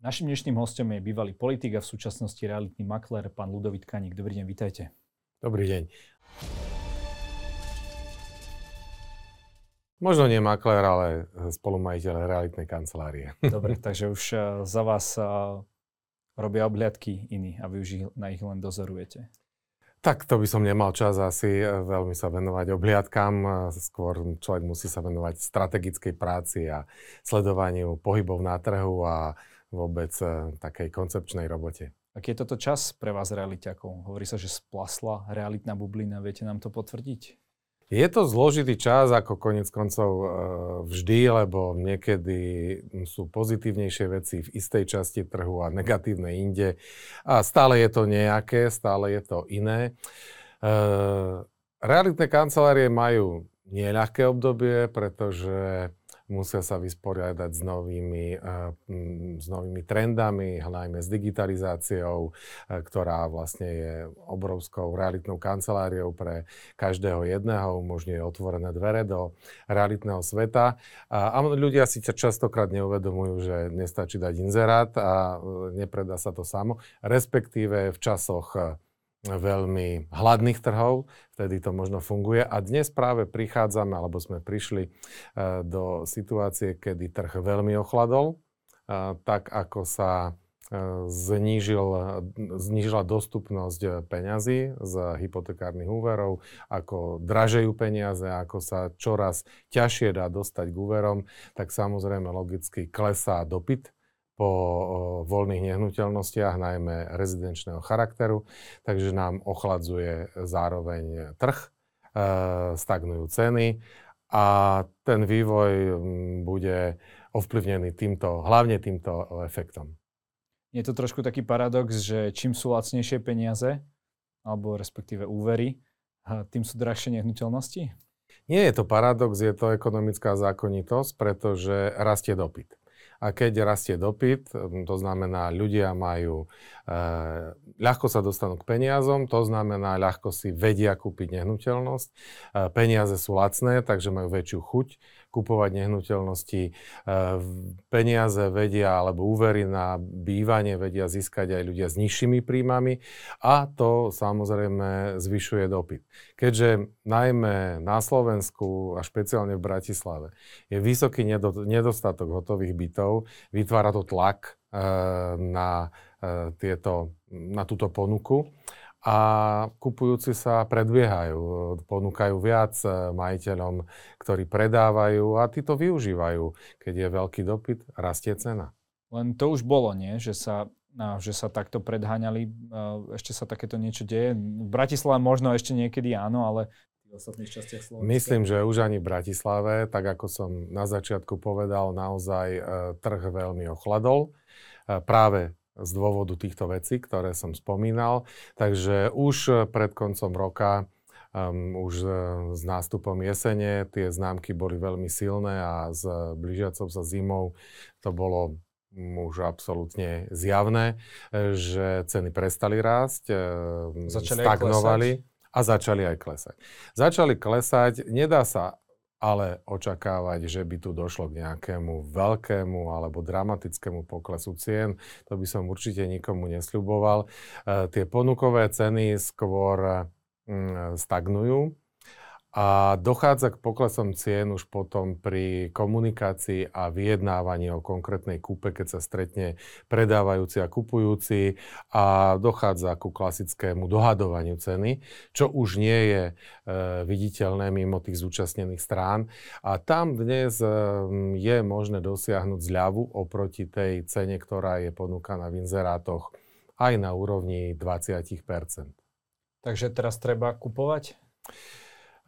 Našim dnešným hostom je bývalý politik a v súčasnosti realitný makler, pán Ludovit Kaník. Dobrý deň, vítajte. Dobrý deň. Možno nie makler, ale spolumajiteľ realitnej kancelárie. Dobre, takže už eh, za vás eh, robia obhliadky iní a vy už na ich len dozorujete. Tak to by som nemal čas asi eh, veľmi sa venovať obhliadkám. Skôr človek musí sa venovať strategickej práci a sledovaniu pohybov na trhu a vôbec takej koncepčnej robote. Aký je toto čas pre vás realiťakov? Hovorí sa, že splasla realitná bublina. Viete nám to potvrdiť? Je to zložitý čas, ako konec koncov e, vždy, lebo niekedy sú pozitívnejšie veci v istej časti trhu a negatívne inde. A stále je to nejaké, stále je to iné. E, realitné kancelárie majú neľahké obdobie, pretože musia sa vysporiadať s novými, eh, s novými trendami, najmä s digitalizáciou, eh, ktorá vlastne je obrovskou realitnou kanceláriou pre každého jedného, umožňuje otvorené dvere do realitného sveta. A ľudia si častokrát neuvedomujú, že nestačí dať inzerát a eh, nepredá sa to samo, respektíve v časoch veľmi hladných trhov, vtedy to možno funguje. A dnes práve prichádzame, alebo sme prišli e, do situácie, kedy trh veľmi ochladol, e, tak ako sa e, znížil, znížila dostupnosť peňazí z hypotekárnych úverov, ako dražejú peniaze, ako sa čoraz ťažšie dá dostať k úverom, tak samozrejme logicky klesá dopyt po voľných nehnuteľnostiach, najmä rezidenčného charakteru, takže nám ochladzuje zároveň trh, e, stagnujú ceny a ten vývoj bude ovplyvnený týmto, hlavne týmto efektom. Je to trošku taký paradox, že čím sú lacnejšie peniaze, alebo respektíve úvery, tým sú drahšie nehnuteľnosti? Nie je to paradox, je to ekonomická zákonitosť, pretože rastie dopyt. A keď rastie dopyt, to znamená, ľudia majú, e, ľahko sa dostanú k peniazom, to znamená, ľahko si vedia kúpiť nehnuteľnosť. E, peniaze sú lacné, takže majú väčšiu chuť kupovať nehnuteľnosti. E, peniaze vedia, alebo úvery na bývanie vedia získať aj ľudia s nižšími príjmami a to samozrejme zvyšuje dopyt. Keďže najmä na Slovensku a špeciálne v Bratislave je vysoký nedostatok hotových bytov, vytvára to tlak e, na, e, tieto, na túto ponuku a kupujúci sa predbiehajú, ponúkajú viac eh, majiteľom, ktorí predávajú a tí to využívajú. Keď je veľký dopyt, rastie cena. Len to už bolo, nie? Že sa, že sa takto predháňali. Ešte sa takéto niečo deje. V Bratislave možno ešte niekedy áno, ale v ostatných častiach Slovenska. Myslím, že už ani v Bratislave, tak ako som na začiatku povedal, naozaj eh, trh veľmi ochladol. Práve z dôvodu týchto vecí, ktoré som spomínal. Takže už pred koncom roka Um, už uh, s nástupom jesene tie známky boli veľmi silné a s blížiacou sa zimou to bolo už absolútne zjavné, že ceny prestali rásť, začali stagnovali a začali aj klesať. Začali klesať, nedá sa ale očakávať, že by tu došlo k nejakému veľkému alebo dramatickému poklesu cien, to by som určite nikomu nesľuboval. E, tie ponukové ceny skôr mm, stagnujú a dochádza k poklesom cien už potom pri komunikácii a vyjednávaní o konkrétnej kúpe, keď sa stretne predávajúci a kupujúci a dochádza ku klasickému dohadovaniu ceny, čo už nie je e, viditeľné mimo tých zúčastnených strán. A tam dnes e, je možné dosiahnuť zľavu oproti tej cene, ktorá je ponúkaná v inzerátoch aj na úrovni 20 Takže teraz treba kupovať?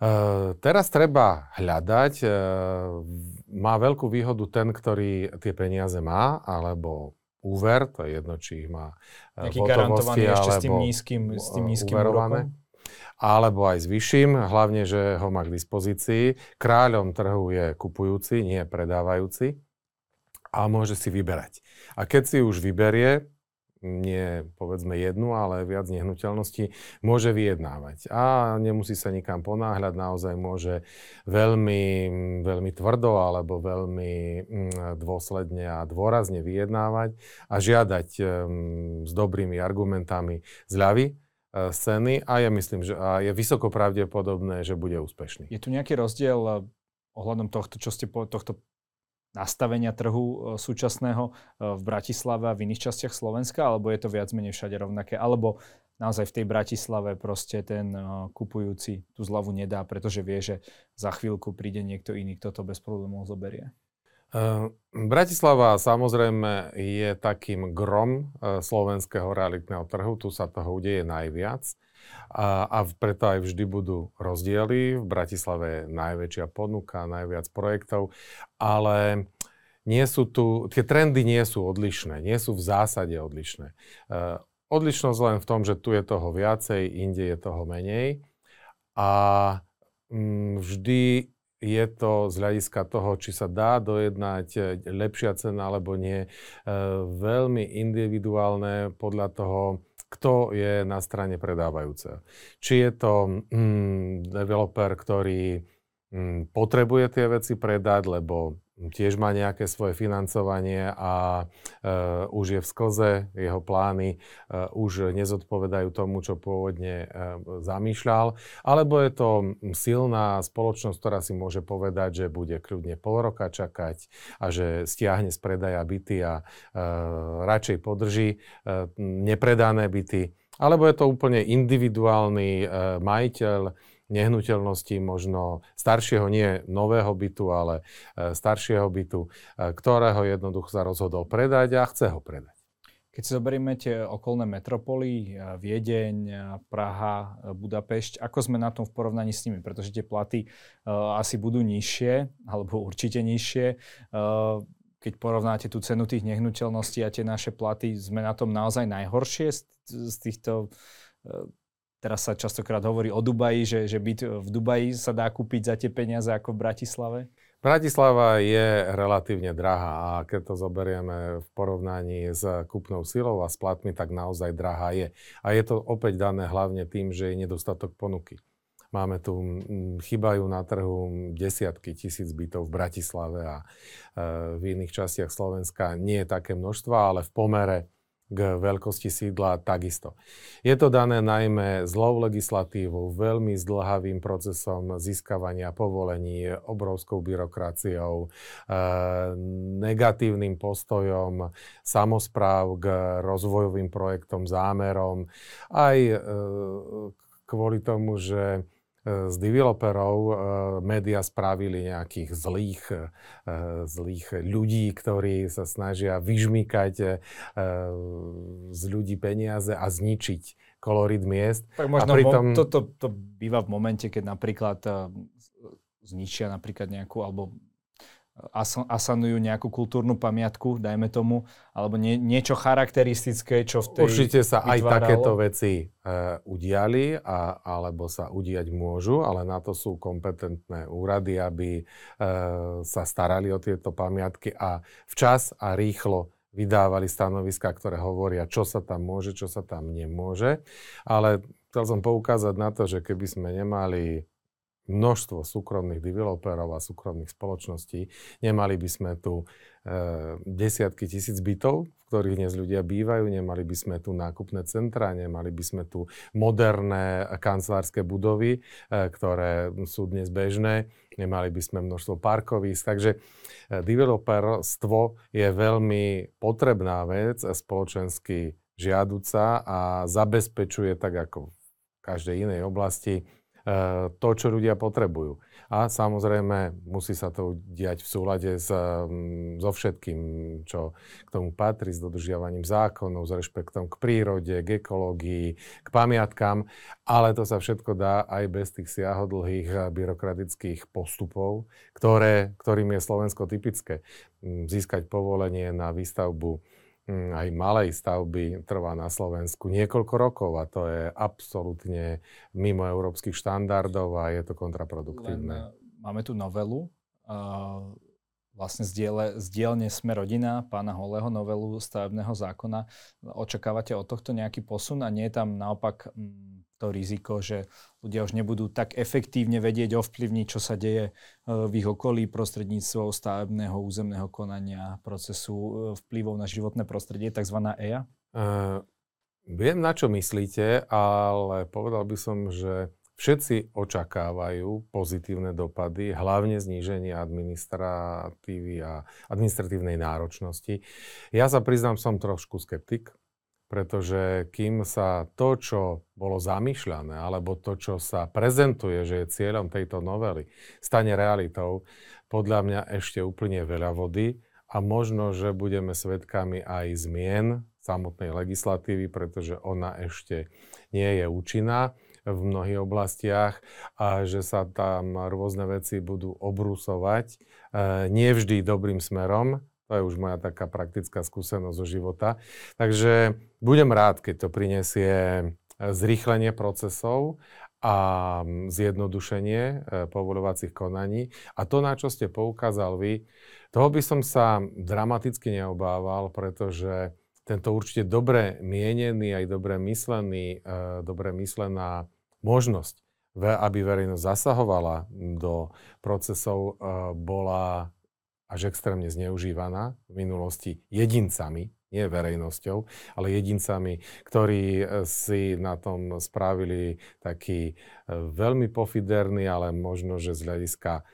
Uh, teraz treba hľadať. Uh, má veľkú výhodu ten, ktorý tie peniaze má, alebo úver, to je jedno, či ich má uh, Nejaký garantovaný ešte s tým nízkym, s tým nízkym úrokom? alebo aj s vyšším, hlavne, že ho má k dispozícii. Kráľom trhu je kupujúci, nie predávajúci a môže si vyberať. A keď si už vyberie, nie povedzme jednu, ale viac nehnuteľností, môže vyjednávať. A nemusí sa nikam ponáhľať, naozaj môže veľmi, veľmi tvrdo alebo veľmi mm, dôsledne a dôrazne vyjednávať a žiadať s dobrými argumentami zľavy e, scény a ja myslím, že a je vysoko pravdepodobné, že bude úspešný. Je tu nejaký rozdiel e, ohľadom tohto, čo ste po, tohto nastavenia trhu e, súčasného e, v Bratislave a v iných častiach Slovenska, alebo je to viac menej všade rovnaké, alebo naozaj v tej Bratislave proste ten e, kupujúci tú zľavu nedá, pretože vie, že za chvíľku príde niekto iný, kto to bez problémov zoberie. Bratislava samozrejme je takým grom slovenského realitného trhu, tu sa toho udeje najviac a, a preto aj vždy budú rozdiely. V Bratislave je najväčšia ponuka, najviac projektov, ale nie sú tu, tie trendy nie sú odlišné, nie sú v zásade odlišné. Uh, odlišnosť len v tom, že tu je toho viacej, inde je toho menej a mm, vždy je to z hľadiska toho, či sa dá dojednať e, lepšia cena alebo nie, uh, veľmi individuálne podľa toho, kto je na strane predávajúceho. Či je to mm, developer, ktorý mm, potrebuje tie veci predať, lebo tiež má nejaké svoje financovanie a e, už je v sklze, jeho plány e, už nezodpovedajú tomu, čo pôvodne e, zamýšľal, alebo je to silná spoločnosť, ktorá si môže povedať, že bude kľudne pol roka čakať a že stiahne z predaja byty a e, radšej podrží e, nepredané byty, alebo je to úplne individuálny e, majiteľ, nehnuteľnosti, možno staršieho, nie nového bytu, ale e, staršieho bytu, e, ktorého jednoducho sa rozhodol predať a chce ho predať. Keď si zoberieme tie okolné metropoly, e, Viedeň, Praha, Budapešť, ako sme na tom v porovnaní s nimi? Pretože tie platy uh, asi budú nižšie, alebo určite nižšie. Uh, keď porovnáte tú cenu tých nehnuteľností a tie naše platy, sme na tom naozaj najhoršie z, z týchto uh, Teraz sa častokrát hovorí o Dubaji, že, že byt v Dubaji sa dá kúpiť za tie peniaze ako v Bratislave? Bratislava je relatívne drahá a keď to zoberieme v porovnaní s kúpnou silou a s platmi, tak naozaj drahá je. A je to opäť dané hlavne tým, že je nedostatok ponuky. Máme tu, chýbajú na trhu desiatky tisíc bytov v Bratislave a e, v iných častiach Slovenska nie je také množstva, ale v pomere k veľkosti sídla takisto. Je to dané najmä zlou legislatívou, veľmi zdlhavým procesom získavania povolení, obrovskou byrokraciou, e, negatívnym postojom samozpráv k rozvojovým projektom, zámerom, aj e, kvôli tomu, že z developerov uh, média spravili nejakých zlých, uh, zlých ľudí, ktorí sa snažia vyžmýkať uh, z ľudí peniaze a zničiť kolorit miest. Tak možno a pritom... to, to, to býva v momente, keď napríklad zničia napríklad nejakú, alebo asanujú nejakú kultúrnu pamiatku, dajme tomu, alebo nie, niečo charakteristické, čo v tej Určite sa vytváralo. aj takéto veci e, udiali, a, alebo sa udiať môžu, ale na to sú kompetentné úrady, aby e, sa starali o tieto pamiatky a včas a rýchlo vydávali stanoviska, ktoré hovoria, čo sa tam môže, čo sa tam nemôže. Ale chcel som poukázať na to, že keby sme nemali množstvo súkromných developerov a súkromných spoločností. Nemali by sme tu e, desiatky tisíc bytov, v ktorých dnes ľudia bývajú, nemali by sme tu nákupné centra, nemali by sme tu moderné kancelárske budovy, e, ktoré sú dnes bežné, nemali by sme množstvo parkovísk. Takže e, developerstvo je veľmi potrebná vec, spoločensky žiaduca a zabezpečuje tak ako v každej inej oblasti to, čo ľudia potrebujú. A samozrejme musí sa to diať v súlade s, mm, so všetkým, čo k tomu patrí, s dodržiavaním zákonov, s rešpektom k prírode, k ekológii, k pamiatkám, ale to sa všetko dá aj bez tých siahodlhých byrokratických postupov, ktoré, ktorým je Slovensko typické. Mm, získať povolenie na výstavbu aj malej stavby trvá na Slovensku niekoľko rokov a to je absolútne mimo európskych štandardov a je to kontraproduktívne. Len, máme tu novelu, uh, vlastne zdieľne sme rodina pána Holého novelu stavebného zákona. Očakávate od tohto nejaký posun a nie je tam naopak mm, to riziko, že ľudia už nebudú tak efektívne vedieť ovplyvniť, čo sa deje e, v ich okolí prostredníctvom stavebného územného konania, procesu e, vplyvov na životné prostredie, tzv. EIA? Uh, viem, na čo myslíte, ale povedal by som, že všetci očakávajú pozitívne dopady, hlavne zníženie administratívy a administratívnej náročnosti. Ja sa priznám, som trošku skeptik, pretože kým sa to, čo bolo zamýšľané, alebo to, čo sa prezentuje, že je cieľom tejto novely, stane realitou, podľa mňa ešte úplne veľa vody a možno, že budeme svedkami aj zmien samotnej legislatívy, pretože ona ešte nie je účinná v mnohých oblastiach a že sa tam rôzne veci budú obrusovať, e, nie vždy dobrým smerom, to je už moja taká praktická skúsenosť zo života. Takže budem rád, keď to prinesie e, zrýchlenie procesov a zjednodušenie e, povoľovacích konaní. A to, na čo ste poukázal vy, toho by som sa dramaticky neobával, pretože tento určite dobre mienený, aj dobre myslený, e, dobre myslená možnosť, aby verejnosť zasahovala do procesov, bola až extrémne zneužívaná v minulosti jedincami, nie verejnosťou, ale jedincami, ktorí e, si na tom spravili taký e, veľmi pofiderný, ale možno, že z hľadiska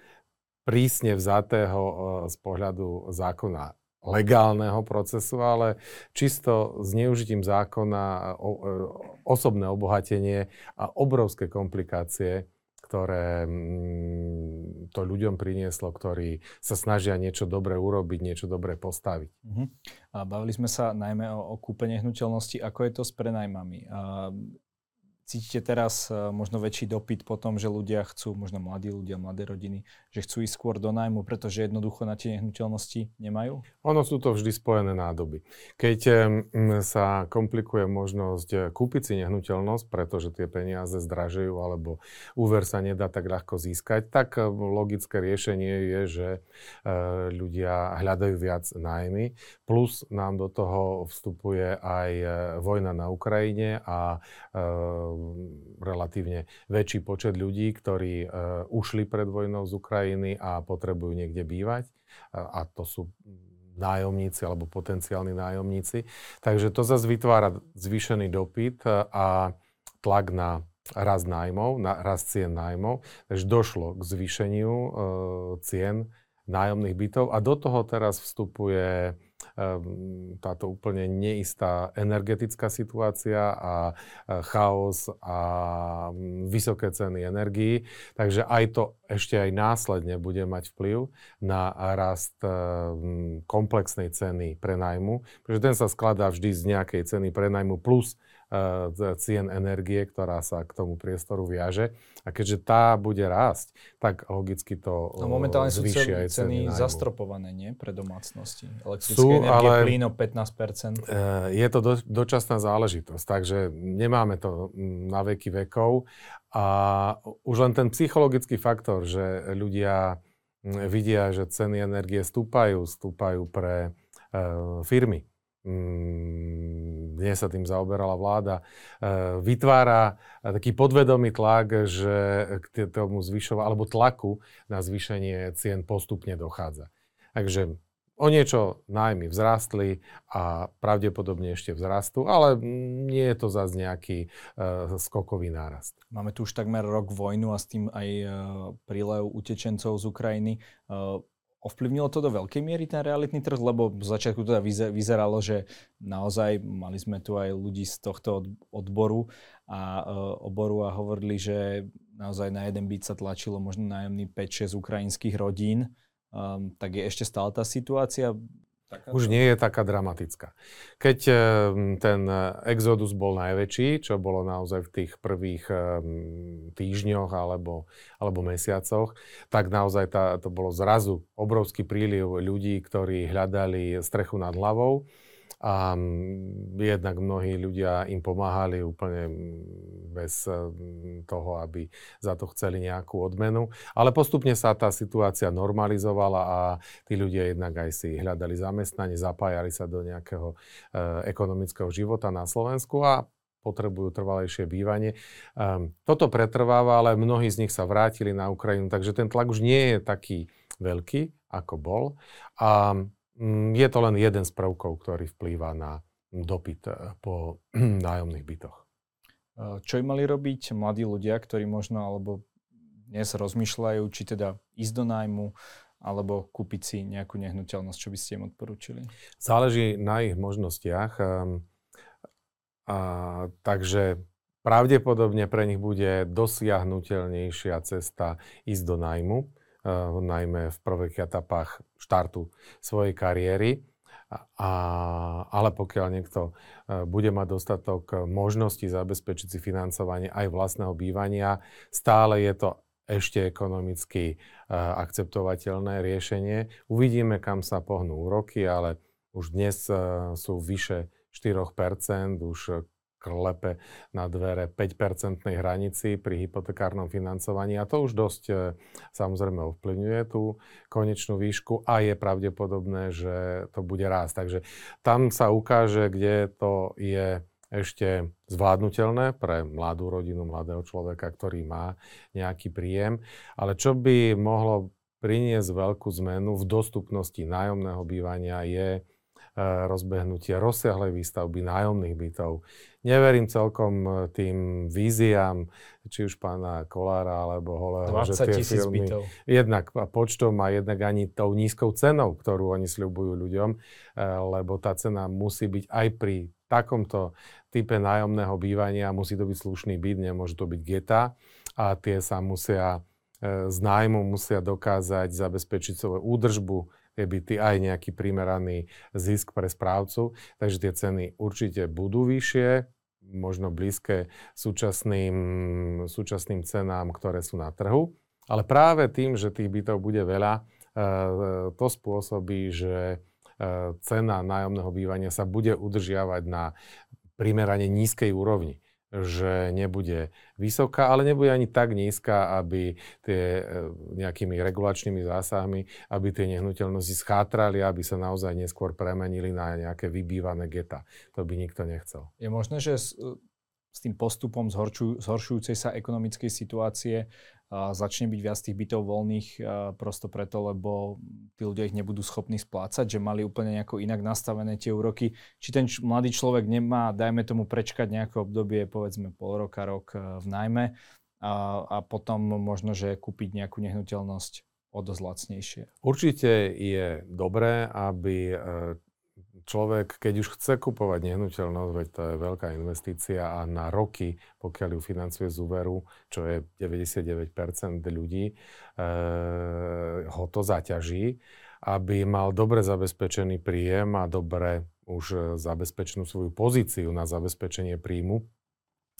prísne vzatého e, z pohľadu zákona legálneho procesu, ale čisto zneužitím zákona, osobné obohatenie a obrovské komplikácie ktoré mm, to ľuďom prinieslo, ktorí sa snažia niečo dobré urobiť, niečo dobré postaviť. Uh-huh. A bavili sme sa najmä o, o kúpe nehnuteľnosti. Ako je to s prenajmami? A Cítite teraz e, možno väčší dopyt po tom, že ľudia chcú, možno mladí ľudia, mladé rodiny, že chcú ísť skôr do nájmu, pretože jednoducho na tie nehnuteľnosti nemajú? Ono sú to vždy spojené nádoby. Keď sa komplikuje možnosť e, kúpiť si nehnuteľnosť, pretože tie peniaze zdražujú alebo úver sa nedá tak ľahko získať, tak e, logické riešenie je, že ľudia hľadajú viac nájmy. Plus nám do toho vstupuje aj vojna na Ukrajine a relatívne väčší počet ľudí, ktorí uh, ušli pred vojnou z Ukrajiny a potrebujú niekde bývať. Uh, a to sú nájomníci alebo potenciálni nájomníci. Takže to zase vytvára zvýšený dopyt a tlak na rast nájmov, na rast cien nájmov. Takže došlo k zvýšeniu cien nájomných bytov a do toho teraz vstupuje táto úplne neistá energetická situácia a chaos a mm, vysoké ceny energií. Takže aj to ešte aj následne bude mať vplyv na rast ehm, komplexnej ceny prenajmu, pretože ten sa skladá vždy z nejakej ceny prenajmu plus Eh, cien energie, ktorá sa k tomu priestoru viaže. A keďže tá bude rásť, tak logicky to no, momentálne sú ceny, ceny zastropované, nie? Pre domácnosti. Elektrické sú, energie, ale, plyn o 15%. Eh, je to do, dočasná záležitosť, takže nemáme to na veky vekov. A už len ten psychologický faktor, že ľudia vidia, že ceny energie stúpajú, stúpajú pre uh, firmy dnes sa tým zaoberala vláda, e, vytvára taký podvedomý tlak, že k tomu zvyšovaniu, alebo tlaku na zvýšenie cien postupne dochádza. Takže o niečo nájmy vzrástli a pravdepodobne ešte vzrastú, ale nie je to zase nejaký uh, skokový nárast. Máme tu už takmer rok vojnu a s tým aj uh, prílev utečencov z Ukrajiny. Ovplyvnilo to do veľkej miery ten realitný trh, lebo v začiatku teda vyzeralo, že naozaj mali sme tu aj ľudí z tohto odboru a uh, oboru a hovorili, že naozaj na jeden byt sa tlačilo možno nájomný 5-6 ukrajinských rodín. Um, tak je ešte stále tá situácia Taká Už nie je taká dramatická. Keď eh, ten exodus bol najväčší, čo bolo naozaj v tých prvých eh, týždňoch alebo, alebo mesiacoch, tak naozaj tá, to bolo zrazu obrovský príliv ľudí, ktorí hľadali strechu nad hlavou a jednak mnohí ľudia im pomáhali úplne bez toho, aby za to chceli nejakú odmenu. Ale postupne sa tá situácia normalizovala a tí ľudia jednak aj si hľadali zamestnanie, zapájali sa do nejakého e, ekonomického života na Slovensku a potrebujú trvalejšie bývanie. Um, toto pretrváva, ale mnohí z nich sa vrátili na Ukrajinu, takže ten tlak už nie je taký veľký, ako bol. A um, je to len jeden z prvkov, ktorý vplýva na dopyt e, po nájomných bytoch. E, čo im mali robiť mladí ľudia, ktorí možno alebo dnes rozmýšľajú, či teda ísť do nájmu, alebo kúpiť si nejakú nehnuteľnosť, čo by ste im odporúčili? Záleží na ich možnostiach. Um, a, takže pravdepodobne pre nich bude dosiahnutelnejšia cesta ísť do nájmu, uh, najmä v prvých etapách štartu svojej kariéry. A, ale pokiaľ niekto uh, bude mať dostatok možností zabezpečiť si financovanie aj vlastného bývania, stále je to ešte ekonomicky akceptovateľné riešenie. Uvidíme, kam sa pohnú úroky, ale už dnes sú vyše 4%, už klepe na dvere 5-percentnej hranici pri hypotekárnom financovaní a to už dosť e, samozrejme ovplyvňuje tú konečnú výšku a je pravdepodobné, že to bude rásť. Takže tam sa ukáže, kde to je ešte zvládnutelné pre mladú rodinu, mladého človeka, ktorý má nejaký príjem. Ale čo by mohlo priniesť veľkú zmenu v dostupnosti nájomného bývania je E, rozbehnutie rozsiahlej výstavby nájomných bytov. Neverím celkom e, tým víziám, či už pána Kolára alebo Holého, že tie filmy bytov. jednak počtom a jednak ani tou nízkou cenou, ktorú oni sľubujú ľuďom, e, lebo tá cena musí byť aj pri takomto type nájomného bývania, musí to byť slušný byt, nemôže to byť geta a tie sa musia z nájmu musia dokázať zabezpečiť svoju údržbu, byty aj nejaký primeraný zisk pre správcu. Takže tie ceny určite budú vyššie, možno blízke súčasným, súčasným cenám, ktoré sú na trhu. Ale práve tým, že tých bytov bude veľa, e, to spôsobí, že e, cena nájomného bývania sa bude udržiavať na primerane nízkej úrovni že nebude vysoká, ale nebude ani tak nízka, aby tie e, nejakými regulačnými zásahmi, aby tie nehnuteľnosti schátrali, aby sa naozaj neskôr premenili na nejaké vybývané geta. To by nikto nechcel. Je možné, že s, e, s tým postupom zhoršujúcej sa ekonomickej situácie začne byť viac tých bytov voľných prosto preto, lebo tí ľudia ich nebudú schopní splácať, že mali úplne nejako inak nastavené tie úroky. Či ten č- mladý človek nemá, dajme tomu, prečkať nejaké obdobie, povedzme pol roka, rok v najmä a, a potom možno, že kúpiť nejakú nehnuteľnosť o dosť lacnejšie. Určite je dobré, aby e, človek, keď už chce kupovať nehnuteľnosť, veď to je veľká investícia a na roky, pokiaľ ju financuje z úveru, čo je 99% ľudí, e, ho to zaťaží, aby mal dobre zabezpečený príjem a dobre už zabezpečnú svoju pozíciu na zabezpečenie príjmu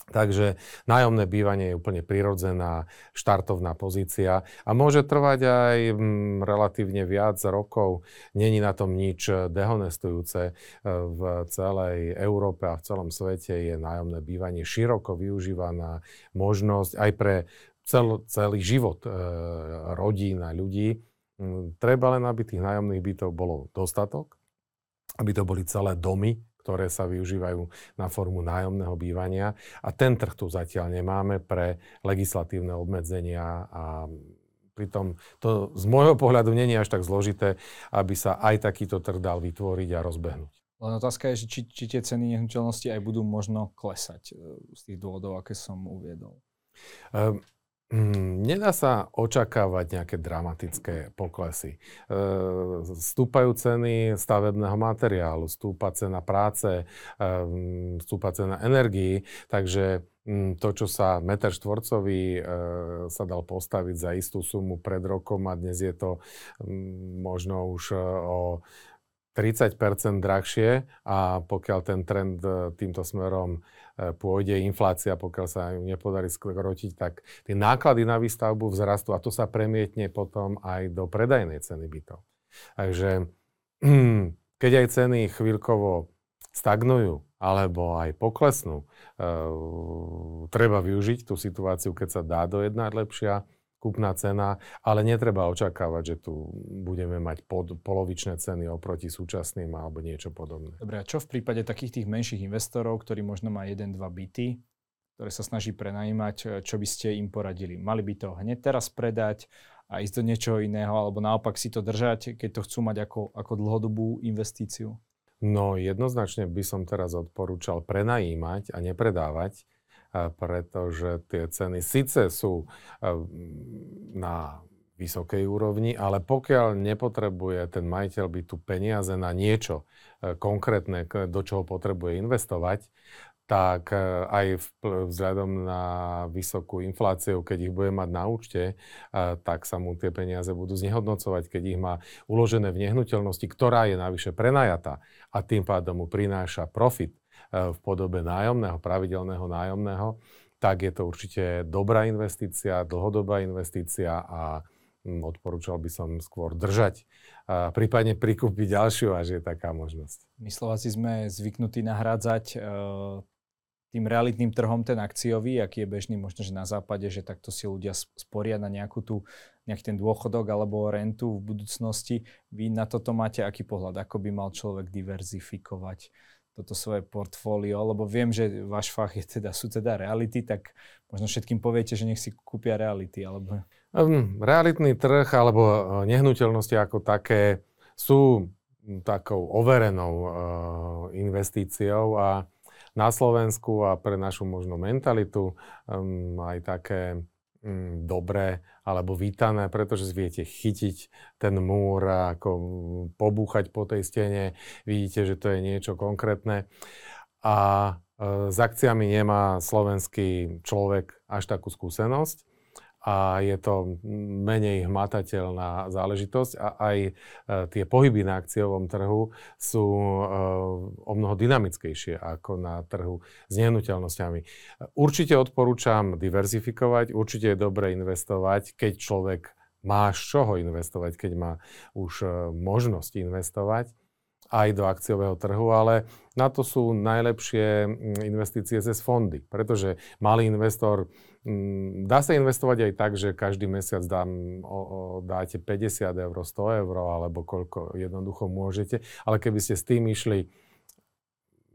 Takže nájomné bývanie je úplne prirodzená štartovná pozícia a môže trvať aj mm, relatívne viac rokov. Není na tom nič dehonestujúce. E, v celej Európe a v celom svete je nájomné bývanie široko využívaná možnosť aj pre cel, celý život e, rodín a ľudí. Mm, treba len, aby tých nájomných bytov bolo dostatok, aby to boli celé domy, ktoré sa využívajú na formu nájomného bývania. A ten trh tu zatiaľ nemáme pre legislatívne obmedzenia a pritom to z môjho pohľadu je až tak zložité, aby sa aj takýto trh dal vytvoriť a rozbehnúť. Len otázka je, či, či tie ceny nehnuteľnosti aj budú možno klesať e, z tých dôvodov, aké som uviedol. Um, Mm, nedá sa očakávať nejaké dramatické poklesy. E, stúpajú ceny stavebného materiálu, stúpa cena práce, e, stúpa cena energii, takže mm, to, čo sa meter štvorcový e, sa dal postaviť za istú sumu pred rokom a dnes je to mm, možno už o 30% drahšie a pokiaľ ten trend týmto smerom E, pôjde inflácia, pokiaľ sa ju nepodarí skrotiť, tak tie náklady na výstavbu vzrastú a to sa premietne potom aj do predajnej ceny bytov. Takže keď aj ceny chvíľkovo stagnujú alebo aj poklesnú, treba využiť tú situáciu, keď sa dá dojednať lepšia kúpna cena, ale netreba očakávať, že tu budeme mať pod, polovičné ceny oproti súčasným alebo niečo podobné. Dobre, a čo v prípade takých tých menších investorov, ktorí možno má 1-2 byty, ktoré sa snaží prenajímať, čo by ste im poradili? Mali by to hneď teraz predať a ísť do niečoho iného, alebo naopak si to držať, keď to chcú mať ako, ako dlhodobú investíciu? No jednoznačne by som teraz odporúčal prenajímať a nepredávať, pretože tie ceny síce sú na vysokej úrovni, ale pokiaľ nepotrebuje ten majiteľ bytu peniaze na niečo konkrétne, do čoho potrebuje investovať, tak aj vzhľadom na vysokú infláciu, keď ich bude mať na účte, tak sa mu tie peniaze budú znehodnocovať, keď ich má uložené v nehnuteľnosti, ktorá je navyše prenajatá a tým pádom mu prináša profit. E, v podobe nájomného, pravidelného nájomného, tak je to určite dobrá investícia, dlhodobá investícia a mm, odporúčal by som skôr držať a prípadne prikúpiť ďalšiu, až je taká možnosť. My Slováci sme zvyknutí nahrádzať e, tým realitným trhom ten akciový, aký je bežný možno, že na západe, že takto si ľudia sporia na nejakú tú, nejaký ten dôchodok alebo rentu v budúcnosti. Vy na toto máte aký pohľad? Ako by mal človek diverzifikovať toto svoje portfólio, lebo viem, že váš fach je teda, sú teda reality, tak možno všetkým poviete, že nech si kúpia reality, alebo... Um, realitný trh alebo uh, nehnuteľnosti ako také sú takou overenou uh, investíciou a na Slovensku a pre našu možno mentalitu um, aj také dobré alebo vítané, pretože viete chytiť ten múr a ako pobúchať po tej stene, vidíte, že to je niečo konkrétne. A e, s akciami nemá slovenský človek až takú skúsenosť a je to menej hmatateľná záležitosť a aj e, tie pohyby na akciovom trhu sú e, o mnoho dynamickejšie ako na trhu s nehnuteľnosťami. Určite odporúčam diverzifikovať, určite je dobre investovať, keď človek má z čoho investovať, keď má už e, možnosť investovať aj do akciového trhu, ale na to sú najlepšie investície cez fondy, pretože malý investor Mm, dá sa investovať aj tak, že každý mesiac dám, o, o, dáte 50 eur, 100 eur, alebo koľko jednoducho môžete. Ale keby ste s tým išli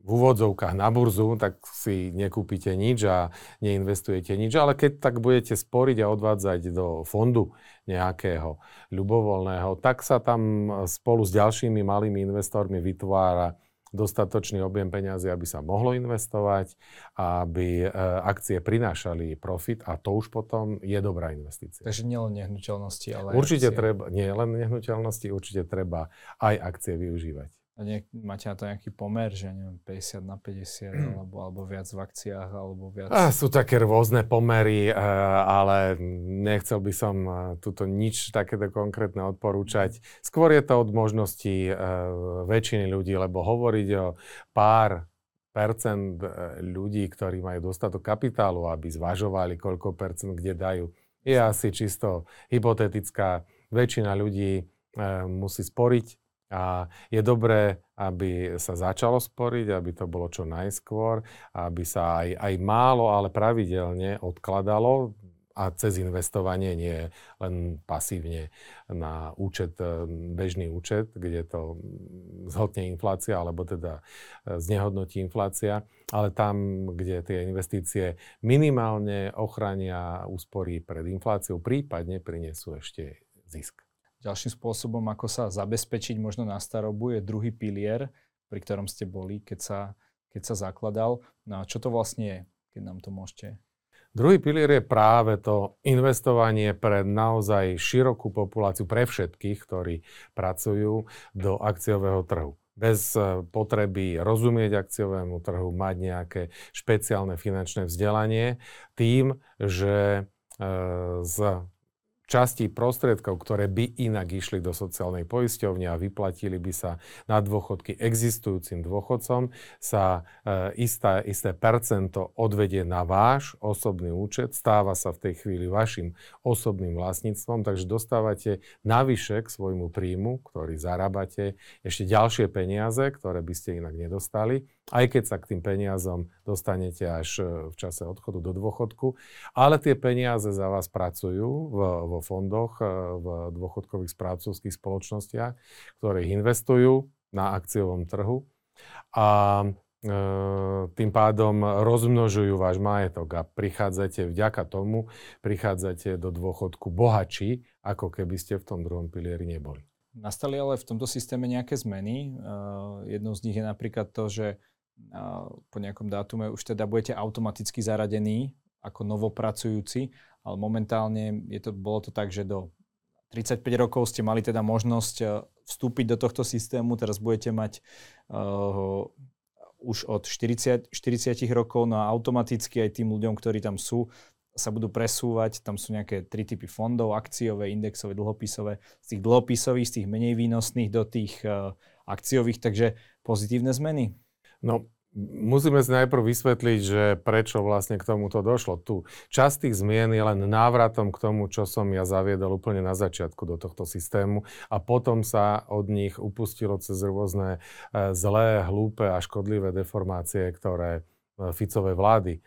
v úvodzovkách na burzu, tak si nekúpite nič a neinvestujete nič. Ale keď tak budete sporiť a odvádzať do fondu nejakého ľubovoľného, tak sa tam spolu s ďalšími malými investormi vytvára dostatočný objem peňazí, aby sa mohlo investovať, aby e, akcie prinášali profit a to už potom je dobrá investícia. Takže nielen nehnuteľnosti, ale určite akcie. treba, nie len nehnuteľnosti, určite treba aj akcie využívať. Nie, máte na to nejaký pomer, že neviem, 50 na 50, alebo, alebo viac v akciách, alebo viac... A, sú také rôzne pomery, e, ale nechcel by som e, tuto nič takéto konkrétne odporúčať. Skôr je to od možností e, väčšiny ľudí, lebo hovoriť o pár percent ľudí, ktorí majú dostatok kapitálu, aby zvažovali, koľko percent kde dajú, je asi čisto hypotetická. Väčšina ľudí musí sporiť a je dobré, aby sa začalo sporiť, aby to bolo čo najskôr, aby sa aj, aj málo, ale pravidelne odkladalo a cez investovanie, nie len pasívne na účet, e, bežný účet, kde to zhotne inflácia, alebo teda e, znehodnotí inflácia, ale tam, kde tie investície minimálne ochrania úspory pred infláciou, prípadne prinesú ešte zisk. Ďalším spôsobom, ako sa zabezpečiť možno na starobu, je druhý pilier, pri ktorom ste boli, keď sa, keď sa zakladal. No a čo to vlastne je, keď nám to môžete Druhý pilier je práve to investovanie pre naozaj širokú populáciu, pre všetkých, ktorí pracujú do akciového trhu. Bez e, potreby rozumieť akciovému trhu, mať nejaké špeciálne finančné vzdelanie, tým, že e, z časti prostriedkov, ktoré by inak išli do sociálnej poisťovne a vyplatili by sa na dôchodky existujúcim dôchodcom, sa e, isté, isté percento odvedie na váš osobný účet, stáva sa v tej chvíli vašim osobným vlastníctvom, takže dostávate navyše k svojmu príjmu, ktorý zarábate, ešte ďalšie peniaze, ktoré by ste inak nedostali aj keď sa k tým peniazom dostanete až e, v čase odchodu do dôchodku, ale tie peniaze za vás pracujú v, vo fondoch, e, v dôchodkových správcovských spoločnostiach, ktoré investujú na akciovom trhu a e, tým pádom rozmnožujú váš majetok a prichádzate vďaka tomu, prichádzate do dôchodku bohači, ako keby ste v tom druhom pilieri neboli. Nastali ale v tomto systéme nejaké zmeny. Jednou z nich je napríklad to, že po nejakom dátume už teda budete automaticky zaradení ako novopracujúci, ale momentálne je to, bolo to tak, že do 35 rokov ste mali teda možnosť e, vstúpiť do tohto systému, teraz budete mať uh, už od 40, 40 rokov, no a automaticky aj tým ľuďom, ktorí tam sú, sa budú presúvať, tam sú nejaké tri typy fondov, akciové, indexové, dlhopisové, z tých dlhopisových, z tých menej výnosných do tých uh, akciových, takže pozitívne zmeny. No, musíme si najprv vysvetliť, že prečo vlastne k tomuto došlo. Tu časť tých zmien je len návratom k tomu, čo som ja zaviedol úplne na začiatku do tohto systému a potom sa od nich upustilo cez rôzne e, zlé, hlúpe a škodlivé deformácie, ktoré e, Ficové vlády e,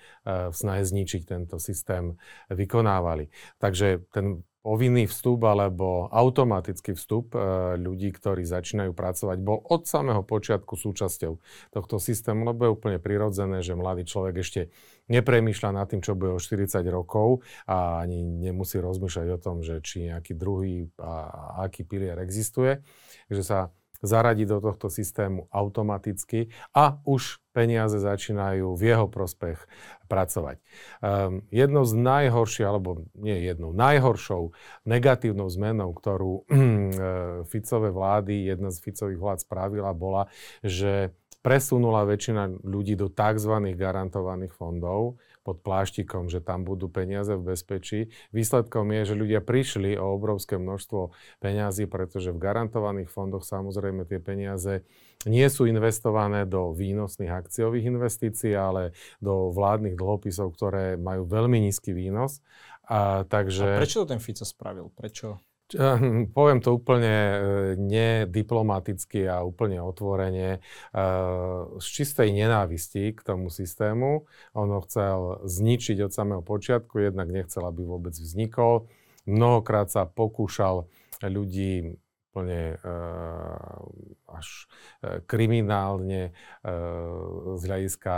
v snahe zničiť tento systém vykonávali. Takže ten povinný vstup alebo automatický vstup e, ľudí, ktorí začínajú pracovať, bol od samého počiatku súčasťou tohto systému, lebo je úplne prirodzené, že mladý človek ešte nepremýšľa nad tým, čo bude o 40 rokov a ani nemusí rozmýšľať o tom, že či nejaký druhý a aký pilier existuje. Takže sa zaradí do tohto systému automaticky a už peniaze začínajú v jeho prospech pracovať. Um, jednou z najhorších, alebo nie jednou, najhoršou negatívnou zmenou, ktorú uh, Ficové vlády, jedna z Ficových vlád spravila, bola, že presunula väčšina ľudí do tzv. garantovaných fondov, pod pláštikom, že tam budú peniaze v bezpečí. Výsledkom je, že ľudia prišli o obrovské množstvo peňazí, pretože v garantovaných fondoch samozrejme tie peniaze nie sú investované do výnosných akciových investícií, ale do vládnych dlhopisov, ktoré majú veľmi nízky výnos. A, takže... A prečo to ten Fico spravil? Prečo? Poviem to úplne e, nediplomaticky a úplne otvorene. E, z čistej nenávisti k tomu systému. On ho chcel zničiť od samého počiatku, jednak nechcel, aby vôbec vznikol. Mnohokrát sa pokúšal ľudí úplne uh, až uh, kriminálne uh, z hľadiska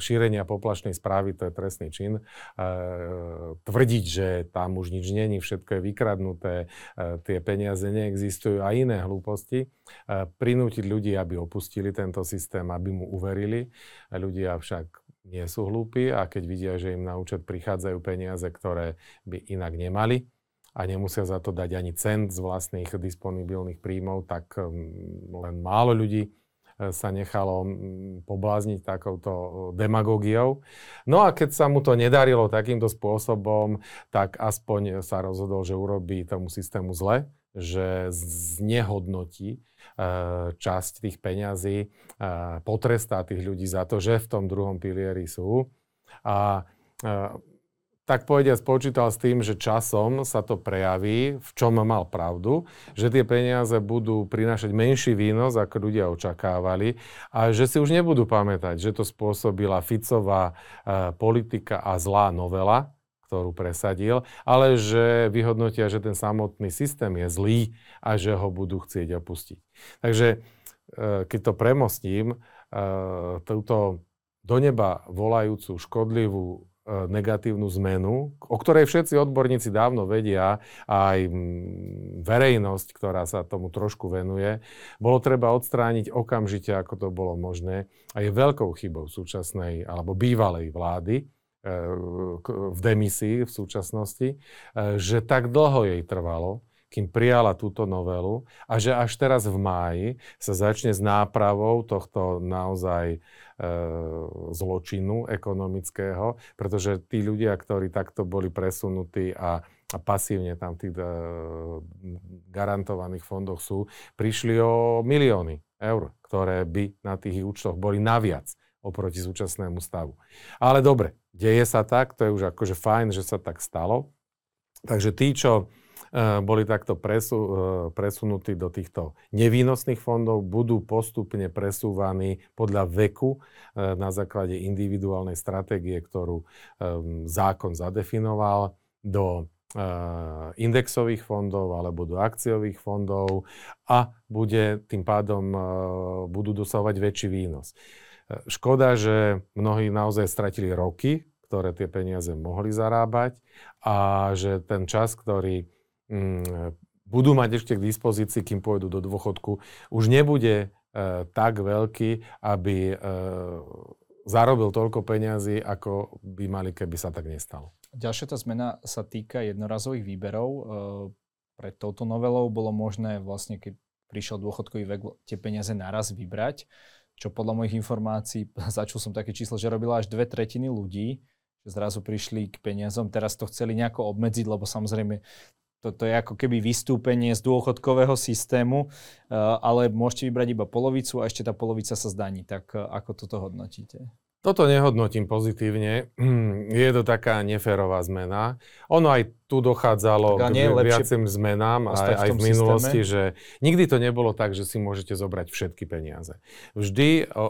šírenia poplašnej správy, to je trestný čin, tvrdiť, že tam už nič není, všetko je vykradnuté, tie peniaze neexistujú a iné hlúposti, prinútiť ľudí, aby opustili tento systém, aby mu uverili. Ľudia však nie sú hlúpi a keď vidia, že im na účet prichádzajú peniaze, ktoré by inak nemali, a nemusia za to dať ani cent z vlastných disponibilných príjmov, tak mm, len málo ľudí e, sa nechalo mm, poblázniť takouto demagógiou. No a keď sa mu to nedarilo takýmto spôsobom, tak aspoň sa rozhodol, že urobí tomu systému zle, že znehodnotí e, časť tých peňazí, e, potrestá tých ľudí za to, že v tom druhom pilieri sú. A tak povediať spočítal s tým, že časom sa to prejaví, v čom mal pravdu, že tie peniaze budú prinášať menší výnos, ako ľudia očakávali a že si už nebudú pamätať, že to spôsobila Ficová e, politika a zlá novela, ktorú presadil, ale že vyhodnotia, že ten samotný systém je zlý a že ho budú chcieť opustiť. Takže e, keď to premostím, e, túto do neba volajúcu škodlivú negatívnu zmenu, o ktorej všetci odborníci dávno vedia, aj verejnosť, ktorá sa tomu trošku venuje, bolo treba odstrániť okamžite, ako to bolo možné. A je veľkou chybou súčasnej alebo bývalej vlády, e, v demisii v súčasnosti, e, že tak dlho jej trvalo, kým prijala túto novelu a že až teraz v máji sa začne s nápravou tohto naozaj e, zločinu ekonomického, pretože tí ľudia, ktorí takto boli presunutí a a pasívne tam v tých e, garantovaných fondoch sú, prišli o milióny eur, ktoré by na tých účtoch boli naviac oproti súčasnému stavu. Ale dobre, deje sa tak, to je už akože fajn, že sa tak stalo. Takže tí, čo boli takto presu, e, presunutí do týchto nevýnosných fondov, budú postupne presúvaní podľa veku na základe individuálnej stratégie, ktorú zákon zadefinoval do indexových fondov alebo do akciových fondov a bude tým pádom budú dosahovať väčší výnos. Škoda, že mnohí naozaj stratili roky, ktoré tie peniaze mohli zarábať a že ten čas, ktorý budú mať ešte k dispozícii, kým pôjdu do dôchodku, už nebude tak veľký, aby zarobil toľko peňazí, ako by mali, keby sa tak nestalo. Ďalšia tá zmena sa týka jednorazových výberov. E, pred touto novelou bolo možné vlastne, keď prišiel dôchodkový vek, tie peniaze naraz vybrať, čo podľa mojich informácií, začul som také číslo, že robila až dve tretiny ľudí, že zrazu prišli k peniazom, teraz to chceli nejako obmedziť, lebo samozrejme toto je ako keby vystúpenie z dôchodkového systému, e, ale môžete vybrať iba polovicu a ešte tá polovica sa zdaní. Tak e, ako toto hodnotíte? Toto nehodnotím pozitívne. Je to taká neférová zmena. Ono aj tu dochádzalo k viacim zmenám aj, aj v minulosti, systéme. že nikdy to nebolo tak, že si môžete zobrať všetky peniaze. Vždy o, o,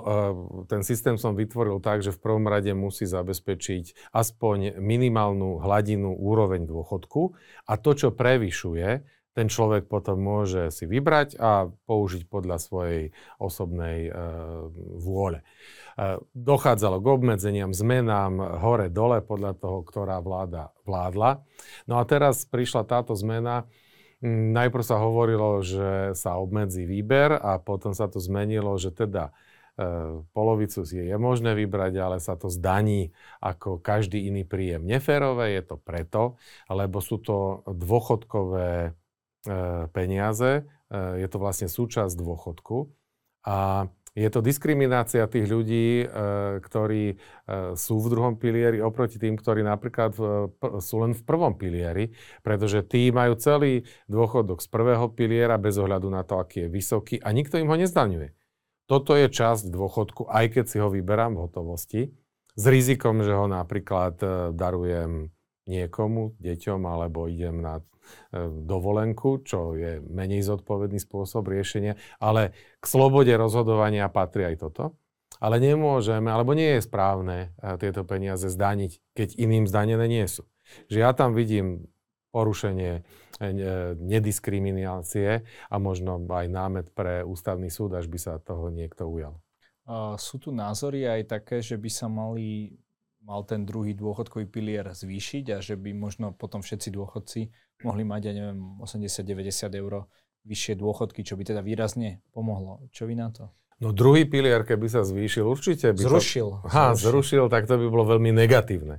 ten systém som vytvoril tak, že v prvom rade musí zabezpečiť aspoň minimálnu hladinu úroveň dôchodku a to, čo prevyšuje, ten človek potom môže si vybrať a použiť podľa svojej osobnej e, vôle. E, dochádzalo k obmedzeniam, zmenám hore-dole podľa toho, ktorá vláda vládla. No a teraz prišla táto zmena. Najprv sa hovorilo, že sa obmedzí výber a potom sa to zmenilo, že teda e, polovicu si je možné vybrať, ale sa to zdaní ako každý iný príjem. Neférové je to preto, lebo sú to dôchodkové peniaze. E, je to vlastne súčasť dôchodku. A je to diskriminácia tých ľudí, e, ktorí sú v druhom pilieri oproti tým, ktorí napríklad sú len v prvom pilieri, pretože tí majú celý dôchodok z prvého piliera bez ohľadu na to, aký je vysoký a nikto im ho nezdaňuje. Toto je časť dôchodku, aj keď si ho vyberám v hotovosti, s rizikom, že ho napríklad darujem niekomu, deťom, alebo idem na e, dovolenku, čo je menej zodpovedný spôsob riešenia, ale k slobode rozhodovania patrí aj toto. Ale nemôžeme, alebo nie je správne e, tieto peniaze zdaniť, keď iným zdanené nie sú. Že ja tam vidím porušenie e, nediskriminácie a možno aj námet pre ústavný súd, až by sa toho niekto ujal. sú tu názory aj také, že by sa mali mal ten druhý dôchodkový pilier zvýšiť a že by možno potom všetci dôchodci mohli mať, ja neviem, 80-90 eur vyššie dôchodky, čo by teda výrazne pomohlo. Čo vy na to? No druhý pilier, keby sa zvýšil, určite by zrušil. To, ha, zrušil. zrušil, tak to by bolo veľmi negatívne.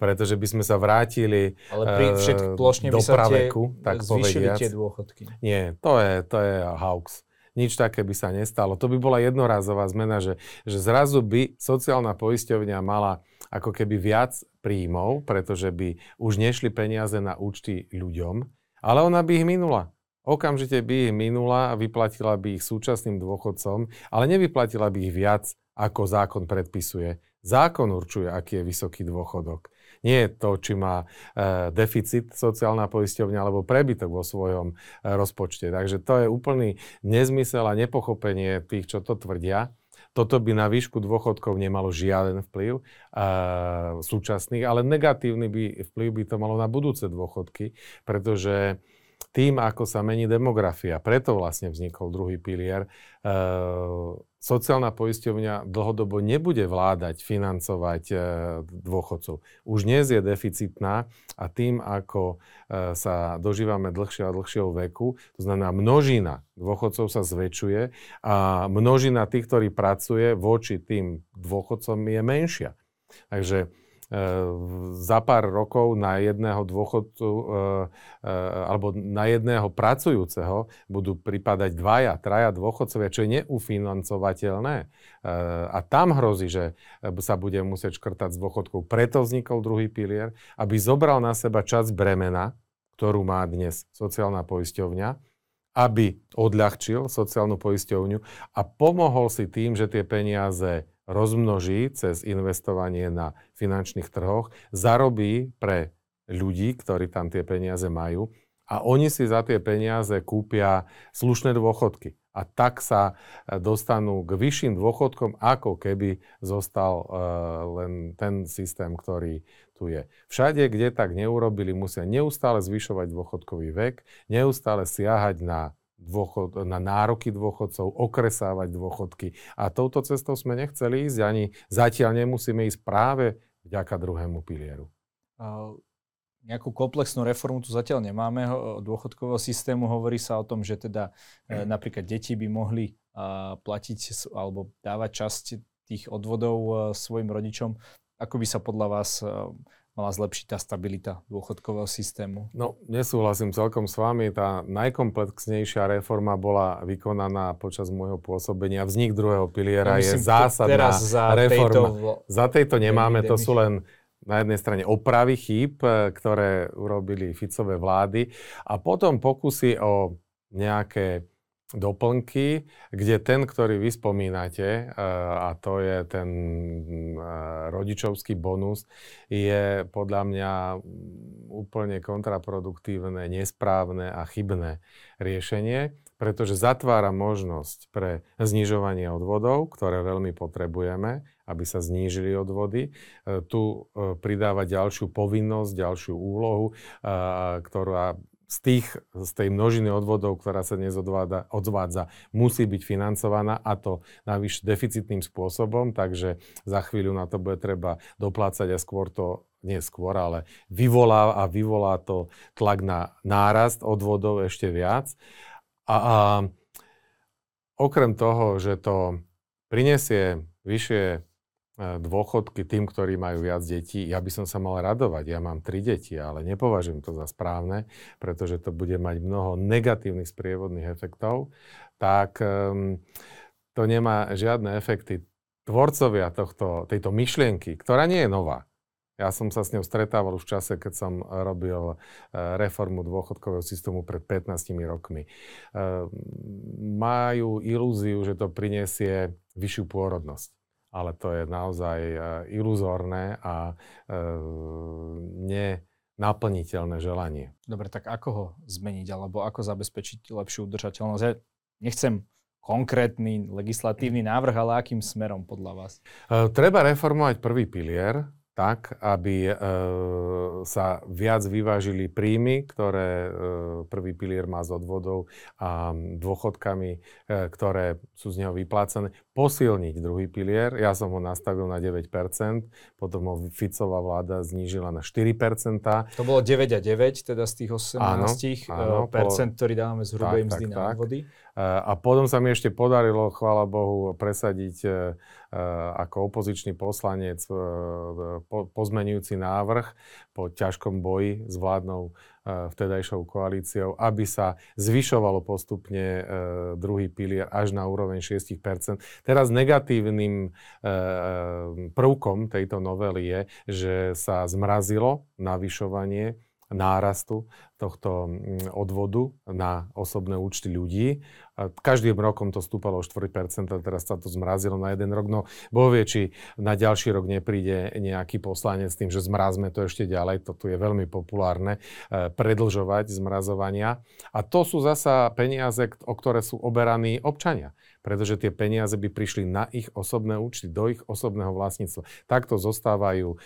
Pretože by sme sa vrátili Ale pri eh, všetk, plošne do by sa praveku, tie, tak zvýšili povediac. tie dôchodky. Nie, to je, to je hoax. Nič také by sa nestalo. To by bola jednorázová zmena, že, že zrazu by sociálna poisťovňa mala ako keby viac príjmov, pretože by už nešli peniaze na účty ľuďom, ale ona by ich minula. Okamžite by ich minula a vyplatila by ich súčasným dôchodcom, ale nevyplatila by ich viac, ako zákon predpisuje. Zákon určuje, aký je vysoký dôchodok. Nie je to, či má e, deficit sociálna poisťovňa alebo prebytok vo svojom e, rozpočte. Takže to je úplný nezmysel a nepochopenie tých, čo to tvrdia. Toto by na výšku dôchodkov nemalo žiaden vplyv uh, súčasných, ale negatívny by, vplyv by to malo na budúce dôchodky, pretože tým, ako sa mení demografia, preto vlastne vznikol druhý pilier, uh, sociálna poisťovňa dlhodobo nebude vládať financovať e, dôchodcov. Už dnes je deficitná a tým, ako e, sa dožívame dlhšie a dlhšieho veku, to znamená množina dôchodcov sa zväčšuje a množina tých, ktorí pracuje voči tým dôchodcom je menšia. Takže za pár rokov na jedného dôchodcu alebo na jedného pracujúceho budú pripadať dvaja, traja dôchodcovia, čo je neufinancovateľné. A tam hrozí, že sa bude musieť škrtať s dôchodkou. Preto vznikol druhý pilier, aby zobral na seba časť bremena, ktorú má dnes sociálna poisťovňa, aby odľahčil sociálnu poisťovňu a pomohol si tým, že tie peniaze rozmnoží cez investovanie na finančných trhoch, zarobí pre ľudí, ktorí tam tie peniaze majú a oni si za tie peniaze kúpia slušné dôchodky. A tak sa e, dostanú k vyšším dôchodkom, ako keby zostal uh, len ten systém, ktorý tu je. Všade, kde tak neurobili, musia neustále zvyšovať dôchodkový vek, neustále siahať na dôchod, na nároky dôchodcov, okresávať dôchodky. A touto cestou sme nechceli ísť, ani zatiaľ nemusíme ísť práve vďaka druhému pilieru. Uh nejakú komplexnú reformu tu zatiaľ nemáme dôchodkového systému. Hovorí sa o tom, že teda e, napríklad deti by mohli platiť alebo dávať časť tých odvodov e, svojim rodičom. Ako by sa podľa vás e, mala zlepšiť tá stabilita dôchodkového systému? No, nesúhlasím celkom s vami. Tá najkomplexnejšia reforma bola vykonaná počas môjho pôsobenia. Vznik druhého piliera ja je zásadná teraz za reforma. Tejto, za tejto nemáme, to sú len na jednej strane opravy chýb, e, ktoré urobili Ficové vlády a potom pokusy o nejaké doplnky, kde ten, ktorý vy spomínate, e, a to je ten e, rodičovský bonus, je podľa mňa úplne kontraproduktívne, nesprávne a chybné riešenie, pretože zatvára možnosť pre znižovanie odvodov, ktoré veľmi potrebujeme, aby sa znížili odvody. E, tu pridáva ďalšiu povinnosť, ďalšiu úlohu, ktorá z, tých, z tej množiny odvodov, ktorá sa dnes odvádza, odvádza, musí byť financovaná a to navyše deficitným spôsobom, takže za chvíľu na to bude treba doplácať a skôr to nie skôr, ale vyvolá a vyvolá to tlak na nárast odvodov ešte viac. A, a okrem toho, že to prinesie vyššie dôchodky tým, ktorí majú viac detí. Ja by som sa mal radovať. Ja mám tri deti, ale nepovažujem to za správne, pretože to bude mať mnoho negatívnych sprievodných efektov. Tak um, to nemá žiadne efekty. Tvorcovia tohto, tejto myšlienky, ktorá nie je nová, ja som sa s ňou stretával už v čase, keď som robil e, reformu dôchodkového systému pred 15 rokmi. E, majú ilúziu, že to prinesie vyššiu pôrodnosť ale to je naozaj e, iluzórne a e, nenaplniteľné želanie. Dobre, tak ako ho zmeniť, alebo ako zabezpečiť lepšiu udržateľnosť? Ja nechcem konkrétny legislatívny návrh, ale akým smerom podľa vás? E, treba reformovať prvý pilier, tak, aby sa viac vyvážili príjmy, ktoré prvý pilier má z odvodov a dôchodkami, ktoré sú z neho vyplácané. Posilniť druhý pilier, ja som ho nastavil na 9%, potom ho Ficová vláda znížila na 4%. To bolo 9 a 9, teda z tých 18 áno, áno, percent, ktorý dávame z hrubej mzdy na odvody. A potom sa mi ešte podarilo, chvála Bohu, presadiť e, e, ako opozičný poslanec pozmenujúci návrh po ťažkom boji s vládnou vtedajšou koalíciou, aby sa zvyšovalo postupne druhý pilier až na úroveň 6% Teraz negatívnym prvkom tejto novely je, že sa zmrazilo navyšovanie nárastu tohto mm, odvodu na osobné účty ľudí. Každým rokom to stúpalo o 4%, teraz sa to zmrazilo na jeden rok. No Boh vie, či na ďalší rok nepríde nejaký poslanec s tým, že zmrazme to ešte ďalej. Toto je veľmi populárne, e, predlžovať zmrazovania. A to sú zasa peniaze, o ktoré sú oberaní občania pretože tie peniaze by prišli na ich osobné účty, do ich osobného vlastníctva. Takto zostávajú e,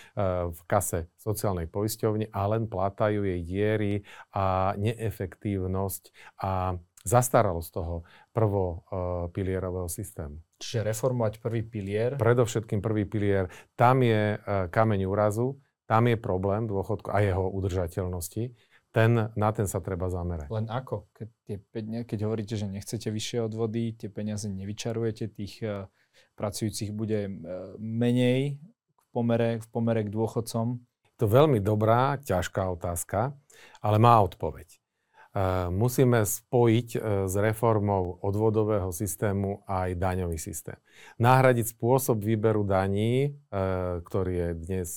v kase sociálnej poisťovne a len plátajú jej diery a neefektívnosť a zastaralosť toho prvopilierového systému. Čiže reformovať prvý pilier? Predovšetkým prvý pilier. Tam je e, kameň úrazu, tam je problém dôchodku a jeho udržateľnosti ten, na ten sa treba zamerať. Len ako? Keď, tie, keď hovoríte, že nechcete vyššie odvody, tie peniaze nevyčarujete, tých uh, pracujúcich bude uh, menej v pomere, v pomere k dôchodcom? To je veľmi dobrá, ťažká otázka, ale má odpoveď. Eh, musíme spojiť eh, s reformou odvodového systému aj daňový systém. Nahradiť spôsob výberu daní, eh, ktorý je dnes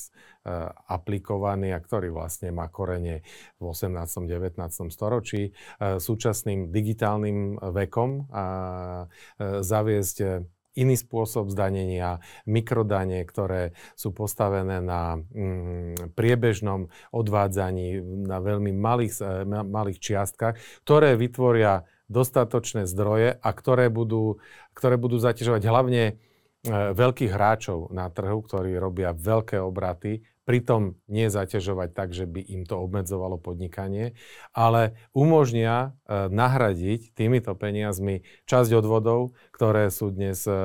aplikovaný a ktorý vlastne má korene v 18. 19. storočí, súčasným digitálnym vekom a zaviesť iný spôsob zdanenia, mikrodane, ktoré sú postavené na mm, priebežnom odvádzaní na veľmi malých, e, malých čiastkach, ktoré vytvoria dostatočné zdroje a ktoré budú, ktoré budú zaťažovať hlavne e, veľkých hráčov na trhu, ktorí robia veľké obraty pritom nie zaťažovať tak, že by im to obmedzovalo podnikanie, ale umožnia e, nahradiť týmito peniazmi časť odvodov, ktoré sú dnes e, e,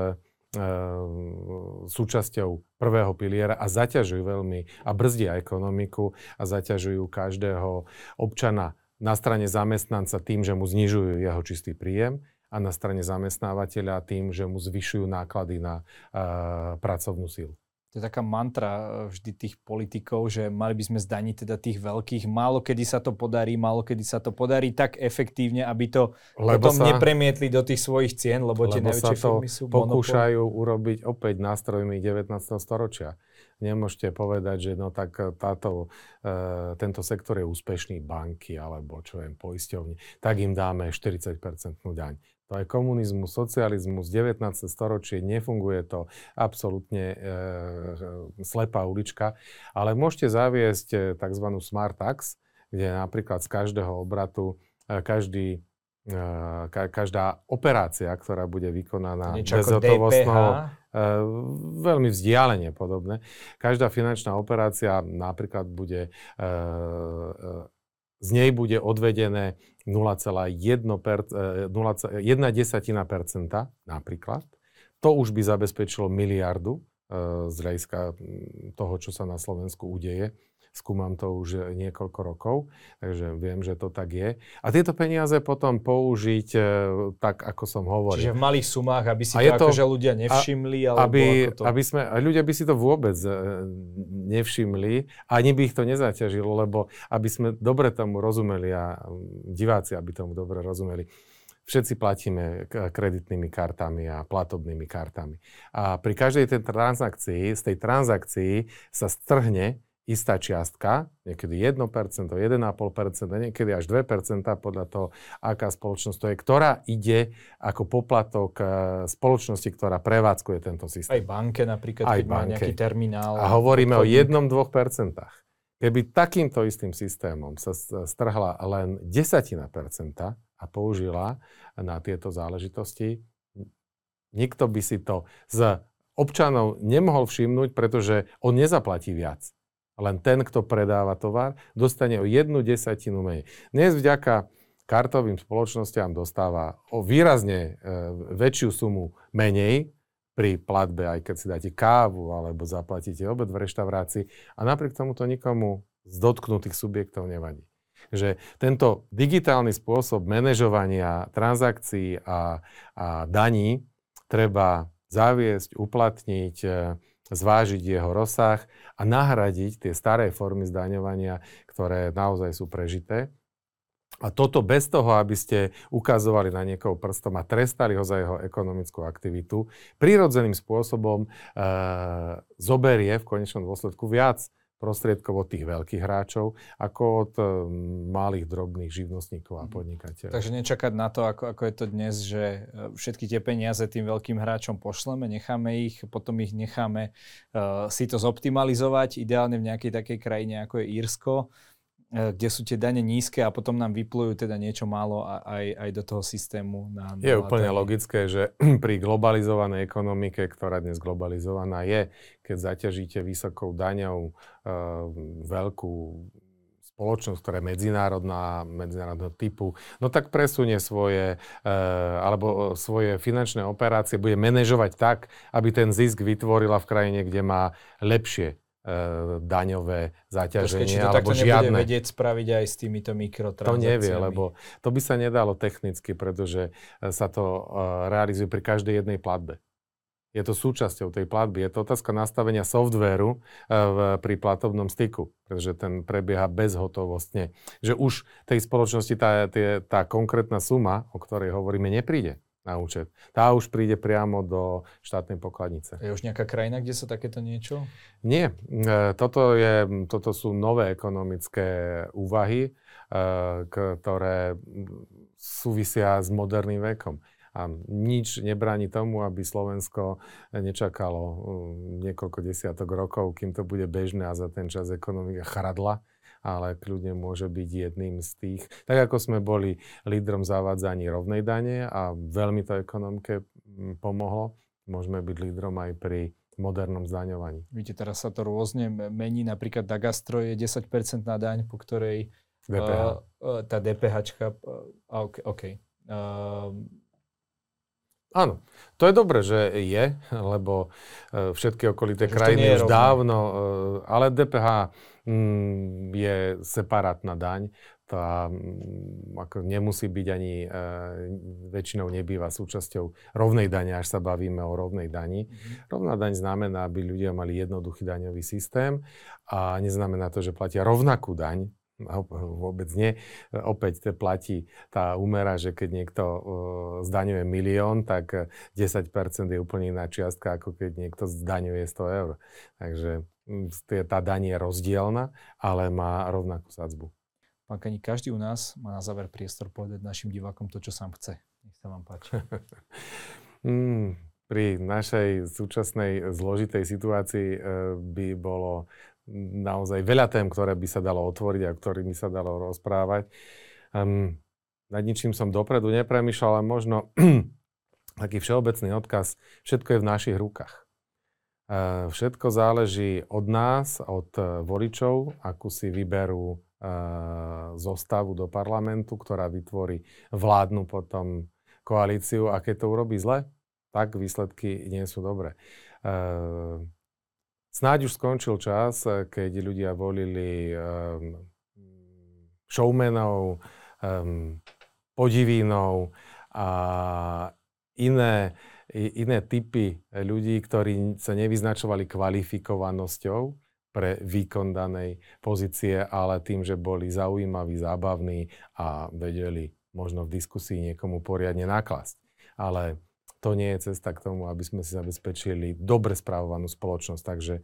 súčasťou prvého piliera a zaťažujú veľmi a brzdia ekonomiku a zaťažujú každého občana na strane zamestnanca tým, že mu znižujú jeho čistý príjem a na strane zamestnávateľa tým, že mu zvyšujú náklady na uh, pracovnú silu to je taká mantra e, vždy tých politikov, že mali by sme zdaniť teda tých veľkých. Málo kedy sa to podarí, málo kedy sa to podarí tak efektívne, aby to lebo potom sa, nepremietli do tých svojich cien, lebo, lebo tie najväčšie firmy sú pokúšajú monopol. urobiť opäť nástrojmi 19. storočia. Nemôžete povedať, že no tak táto, e, tento sektor je úspešný banky alebo čo viem, poisťovne, tak im dáme 40% daň. To je komunizmus, socializmus, 19. storočie, nefunguje to absolútne e, slepá ulička, ale môžete zaviesť e, tzv. smart tax, kde napríklad z každého obratu e, každý e, ka, každá operácia, ktorá bude vykonaná bezhotovostnou, veľmi vzdialene podobné. Každá finančná operácia napríklad bude z nej bude odvedené 0,1% napríklad. To už by zabezpečilo miliardu e, z hľadiska toho, čo sa na Slovensku udeje skúmam to už niekoľko rokov, takže viem, že to tak je. A tieto peniaze potom použiť e, tak, ako som hovoril. Čiže v malých sumách, aby si to, to akože ľudia nevšimli, alebo aby, ako to... aby sme, ľudia by si to vôbec e, nevšimli, ani by ich to nezaťažilo, lebo aby sme dobre tomu rozumeli a diváci, aby tomu dobre rozumeli, všetci platíme kreditnými kartami a platobnými kartami. A pri každej tej transakcii, z tej transakcii sa strhne istá čiastka, niekedy 1%, 1,5%, niekedy až 2% podľa toho, aká spoločnosť to je, ktorá ide ako poplatok eh, spoločnosti, ktorá prevádzkuje tento systém. Aj banke napríklad, Aj keď banke. má nejaký terminál. A hovoríme o 1-2%. Keby takýmto istým systémom sa strhla len desatina percenta a použila na tieto záležitosti, nikto by si to z občanov nemohol všimnúť, pretože on nezaplatí viac. Len ten, kto predáva tovar, dostane o jednu desatinu menej. Dnes vďaka kartovým spoločnosťam dostáva o výrazne e, väčšiu sumu menej pri platbe, aj keď si dáte kávu alebo zaplatíte obed v reštaurácii a napriek tomu to nikomu z dotknutých subjektov nevadí. Že tento digitálny spôsob manažovania transakcií a, a daní treba zaviesť, uplatniť, e, zvážiť jeho rozsah a nahradiť tie staré formy zdaňovania, ktoré naozaj sú prežité. A toto bez toho, aby ste ukazovali na niekoho prstom a trestali ho za jeho ekonomickú aktivitu, prirodzeným spôsobom e, zoberie v konečnom dôsledku viac prostriedkov od tých veľkých hráčov, ako od um, malých, drobných živnostníkov a mhm. podnikateľov. Takže nečakať na to, ako, ako je to dnes, že e, všetky tie peniaze tým veľkým hráčom pošleme, necháme ich, potom ich necháme uh, si to zoptimalizovať, ideálne v nejakej takej krajine, ako je Írsko, kde sú tie dane nízke a potom nám vyplujú teda niečo málo aj, aj do toho systému. Na, na je úplne logické, že pri globalizovanej ekonomike, ktorá dnes globalizovaná je, keď zaťažíte vysokou daňou uh, veľkú spoločnosť, ktorá je medzinárodná, medzinárodného typu, no tak presunie svoje, e, alebo svoje finančné operácie, bude manažovať tak, aby ten zisk vytvorila v krajine, kde má lepšie E, daňové zaťaženie, Počkej, to alebo žiadne. nebude vedieť spraviť aj s týmito mikrotransakciami? To nevie, lebo to by sa nedalo technicky, pretože sa to e, realizuje pri každej jednej platbe. Je to súčasťou tej platby. Je to otázka nastavenia softvéru v, pri platobnom styku, pretože ten prebieha bezhotovostne. Že už tej spoločnosti tá, tie, tá konkrétna suma, o ktorej hovoríme, nepríde na účet. Tá už príde priamo do štátnej pokladnice. Je už nejaká krajina, kde sa takéto niečo? Nie. E, toto, je, toto sú nové ekonomické úvahy, e, ktoré súvisia s moderným vekom. A nič nebráni tomu, aby Slovensko nečakalo um, niekoľko desiatok rokov, kým to bude bežné a za ten čas ekonomika chradla ale kľudne môže byť jedným z tých. Tak ako sme boli lídrom zavádzaní rovnej dane a veľmi to ekonomike mm, pomohlo, môžeme byť lídrom aj pri modernom zdaňovaní. Vidíte, teraz sa to rôzne mení. Napríklad na gastro je 10% na daň, po ktorej DPH. Uh, uh, tá DPH, uh, OK. okay. Uh, Áno, to je dobré, že je, lebo všetky okolité krajiny už dávno, ale DPH je separátna daň, tá mm, ako nemusí byť ani, e, väčšinou nebýva súčasťou rovnej dane, až sa bavíme o rovnej dani. Mm-hmm. Rovná daň znamená, aby ľudia mali jednoduchý daňový systém a neznamená to, že platia rovnakú daň, vôbec nie. Opäť to platí tá úmera, že keď niekto uh, zdaňuje milión, tak 10% je úplne iná čiastka, ako keď niekto zdaňuje 100 eur. Takže tá daň je rozdielna, ale má rovnakú sadzbu. Pán Kani, každý u nás má na záver priestor povedať našim divákom to, čo sám chce. Nech sa vám páči. mm, pri našej súčasnej zložitej situácii e, by bolo naozaj veľa tém, ktoré by sa dalo otvoriť a ktorými sa dalo rozprávať. Um, nad ničím som dopredu nepremýšľal, ale možno taký všeobecný odkaz, všetko je v našich rukách. Uh, všetko záleží od nás, od uh, voličov, akú si vyberú uh, zostavu do parlamentu, ktorá vytvorí vládnu potom koalíciu a keď to urobí zle, tak výsledky nie sú dobré. Snáď už skončil čas, eh, keď ľudia volili showmenov, podivínov a iné, iné typy ľudí, ktorí sa nevyznačovali kvalifikovanosťou pre výkon danej pozície, ale tým, že boli zaujímaví, zábavní a vedeli možno v diskusii niekomu poriadne naklasť. Ale to nie je cesta k tomu, aby sme si zabezpečili dobre správovanú spoločnosť. Takže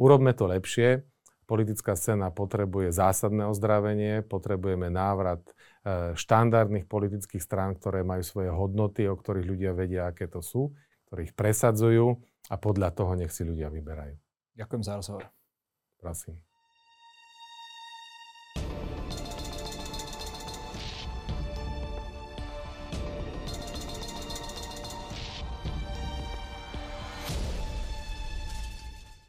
urobme to lepšie. Politická scéna potrebuje zásadné ozdravenie, potrebujeme návrat e, štandardných politických strán, ktoré majú svoje hodnoty, o ktorých ľudia vedia, aké to sú, ktorých presadzujú a podľa toho nech si ľudia vyberajú. Ďakujem za rozhovor. Prosím.